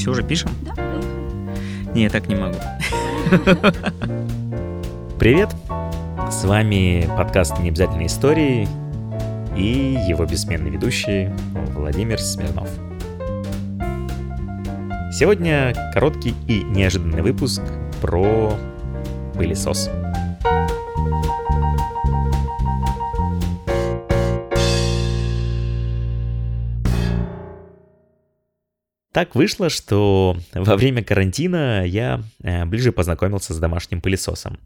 Все, уже пишем? Да. Не, я так не могу. Привет! С вами подкаст «Необязательные истории» и его бессменный ведущий Владимир Смирнов. Сегодня короткий и неожиданный выпуск про пылесос. Так вышло, что во время карантина я э, ближе познакомился с домашним пылесосом.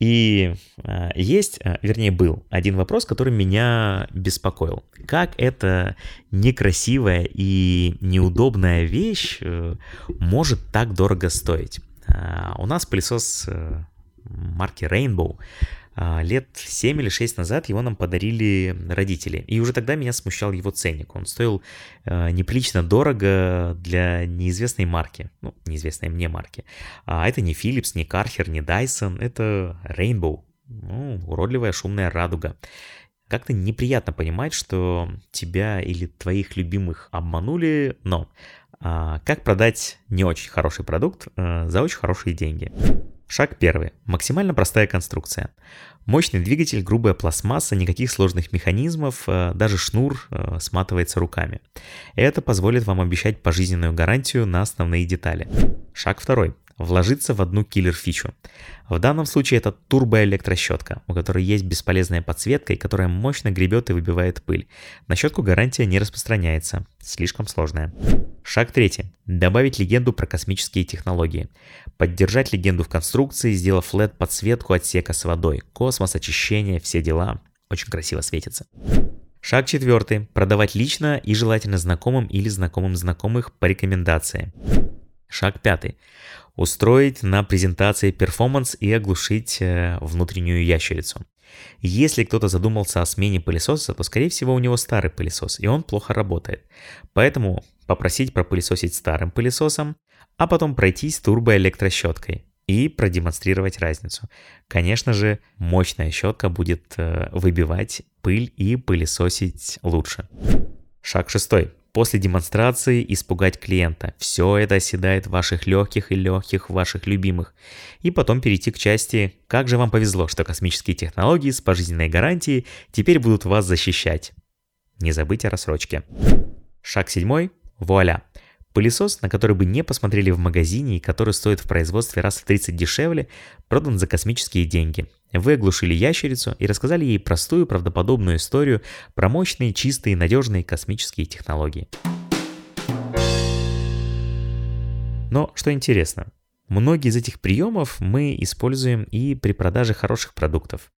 И э, есть, э, вернее, был один вопрос, который меня беспокоил. Как эта некрасивая и неудобная вещь может так дорого стоить? У нас пылесос марки Rainbow лет 7 или 6 назад его нам подарили родители. И уже тогда меня смущал его ценник. Он стоил э, неприлично дорого для неизвестной марки. Ну, неизвестной мне марки. А это не Philips, не Karcher, не Dyson. Это Rainbow. Ну, уродливая шумная радуга. Как-то неприятно понимать, что тебя или твоих любимых обманули, но а, как продать не очень хороший продукт а, за очень хорошие деньги? Шаг первый. Максимально простая конструкция. Мощный двигатель, грубая пластмасса, никаких сложных механизмов, э, даже шнур э, сматывается руками. Это позволит вам обещать пожизненную гарантию на основные детали. Шаг второй вложиться в одну киллер-фичу. В данном случае это турбоэлектрощетка, у которой есть бесполезная подсветка и которая мощно гребет и выбивает пыль. На щетку гарантия не распространяется, слишком сложная. Шаг третий. Добавить легенду про космические технологии. Поддержать легенду в конструкции, сделав LED подсветку отсека с водой. Космос, очищение, все дела. Очень красиво светится. Шаг четвертый. Продавать лично и желательно знакомым или знакомым знакомых по рекомендации. Шаг пятый. Устроить на презентации перформанс и оглушить э, внутреннюю ящерицу. Если кто-то задумался о смене пылесоса, то скорее всего у него старый пылесос, и он плохо работает. Поэтому попросить пропылесосить старым пылесосом, а потом пройтись турбоэлектрощеткой и продемонстрировать разницу. Конечно же, мощная щетка будет э, выбивать пыль и пылесосить лучше. Шаг шестой. После демонстрации испугать клиента. Все это оседает в ваших легких и легких ваших любимых. И потом перейти к части «Как же вам повезло, что космические технологии с пожизненной гарантией теперь будут вас защищать». Не забыть о рассрочке. Шаг седьмой. Вуаля. Пылесос, на который бы не посмотрели в магазине и который стоит в производстве раз в 30 дешевле, продан за космические деньги. Вы оглушили ящерицу и рассказали ей простую правдоподобную историю про мощные, чистые, надежные космические технологии. Но что интересно, многие из этих приемов мы используем и при продаже хороших продуктов.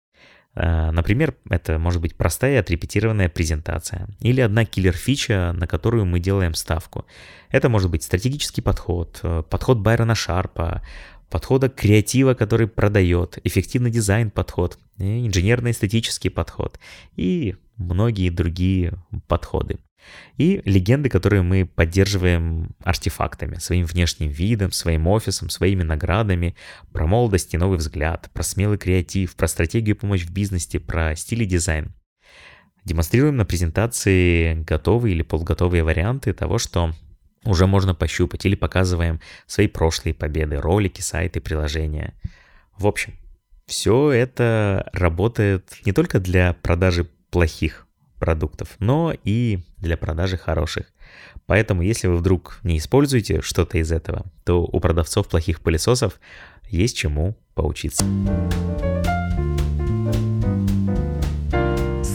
Э, например, это может быть простая отрепетированная презентация или одна киллер-фича, на которую мы делаем ставку. Это может быть стратегический подход, э, подход Байрона Шарпа, подхода креатива, который продает, эффективный дизайн подход, инженерно-эстетический подход и многие другие подходы. И легенды, которые мы поддерживаем артефактами, своим внешним видом, своим офисом, своими наградами, про молодость и новый взгляд, про смелый креатив, про стратегию помощь в бизнесе, про стиль и дизайн. Демонстрируем на презентации готовые или полуготовые варианты того, что уже можно пощупать, или показываем свои прошлые победы, ролики, сайты, приложения. В общем, все это работает не только для продажи плохих продуктов, но и для продажи хороших. Поэтому, если вы вдруг не используете что-то из этого, то у продавцов плохих пылесосов есть чему поучиться.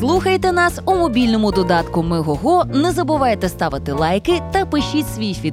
Слухайте нас у мобільному додатку Мегого. Не забувайте ставити лайки та пишіть свій фідбек